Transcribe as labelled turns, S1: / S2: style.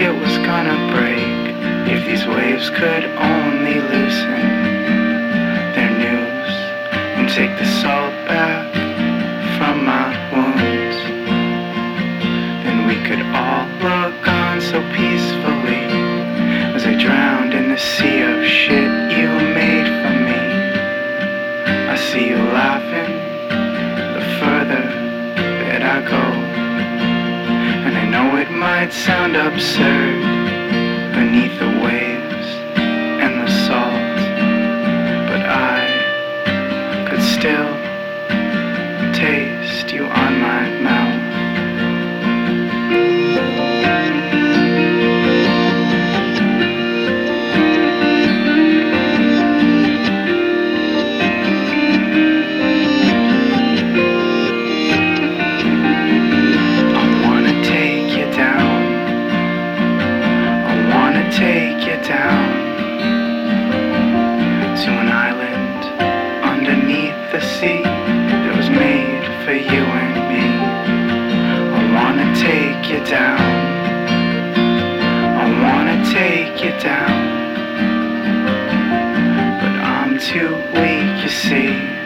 S1: it was gonna break. If these waves could only loosen their news and take the salt back from my wounds, then we could all look on so peacefully as I drowned in the sea of shit you made for me. I see you laughing the further that I go. It might sound absurd beneath the you and me. I wanna take you down. I wanna take you down. But I'm too weak, you see.